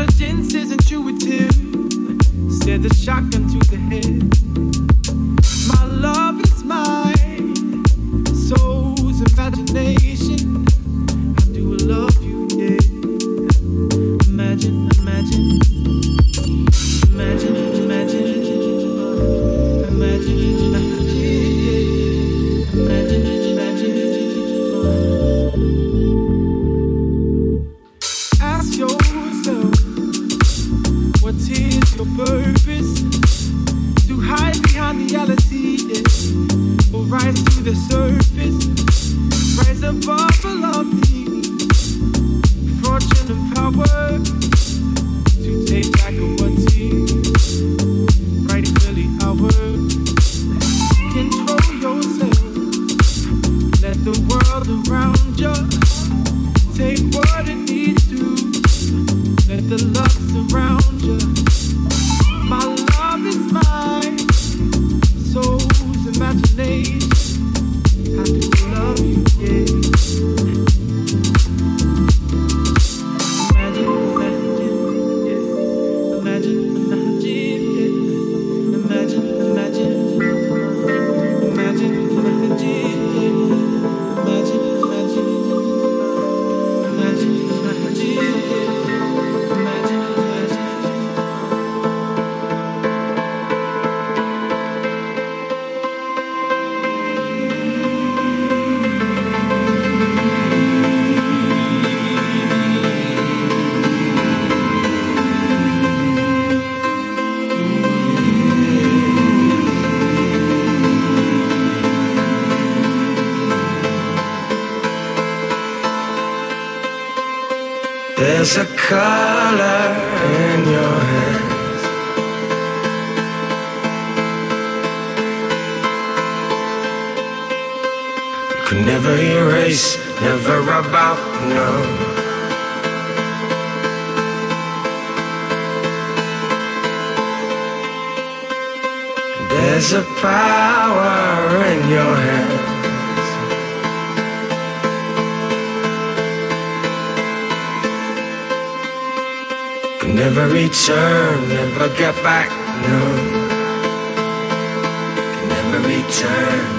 Intelligence is intuitive. Said the shotgun to the head. My love is mine. Soul's imagination. There's a color in your hands. You can never erase, never rub out, no. There's a power in your hands. never return, never get back, no. Can never return.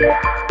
I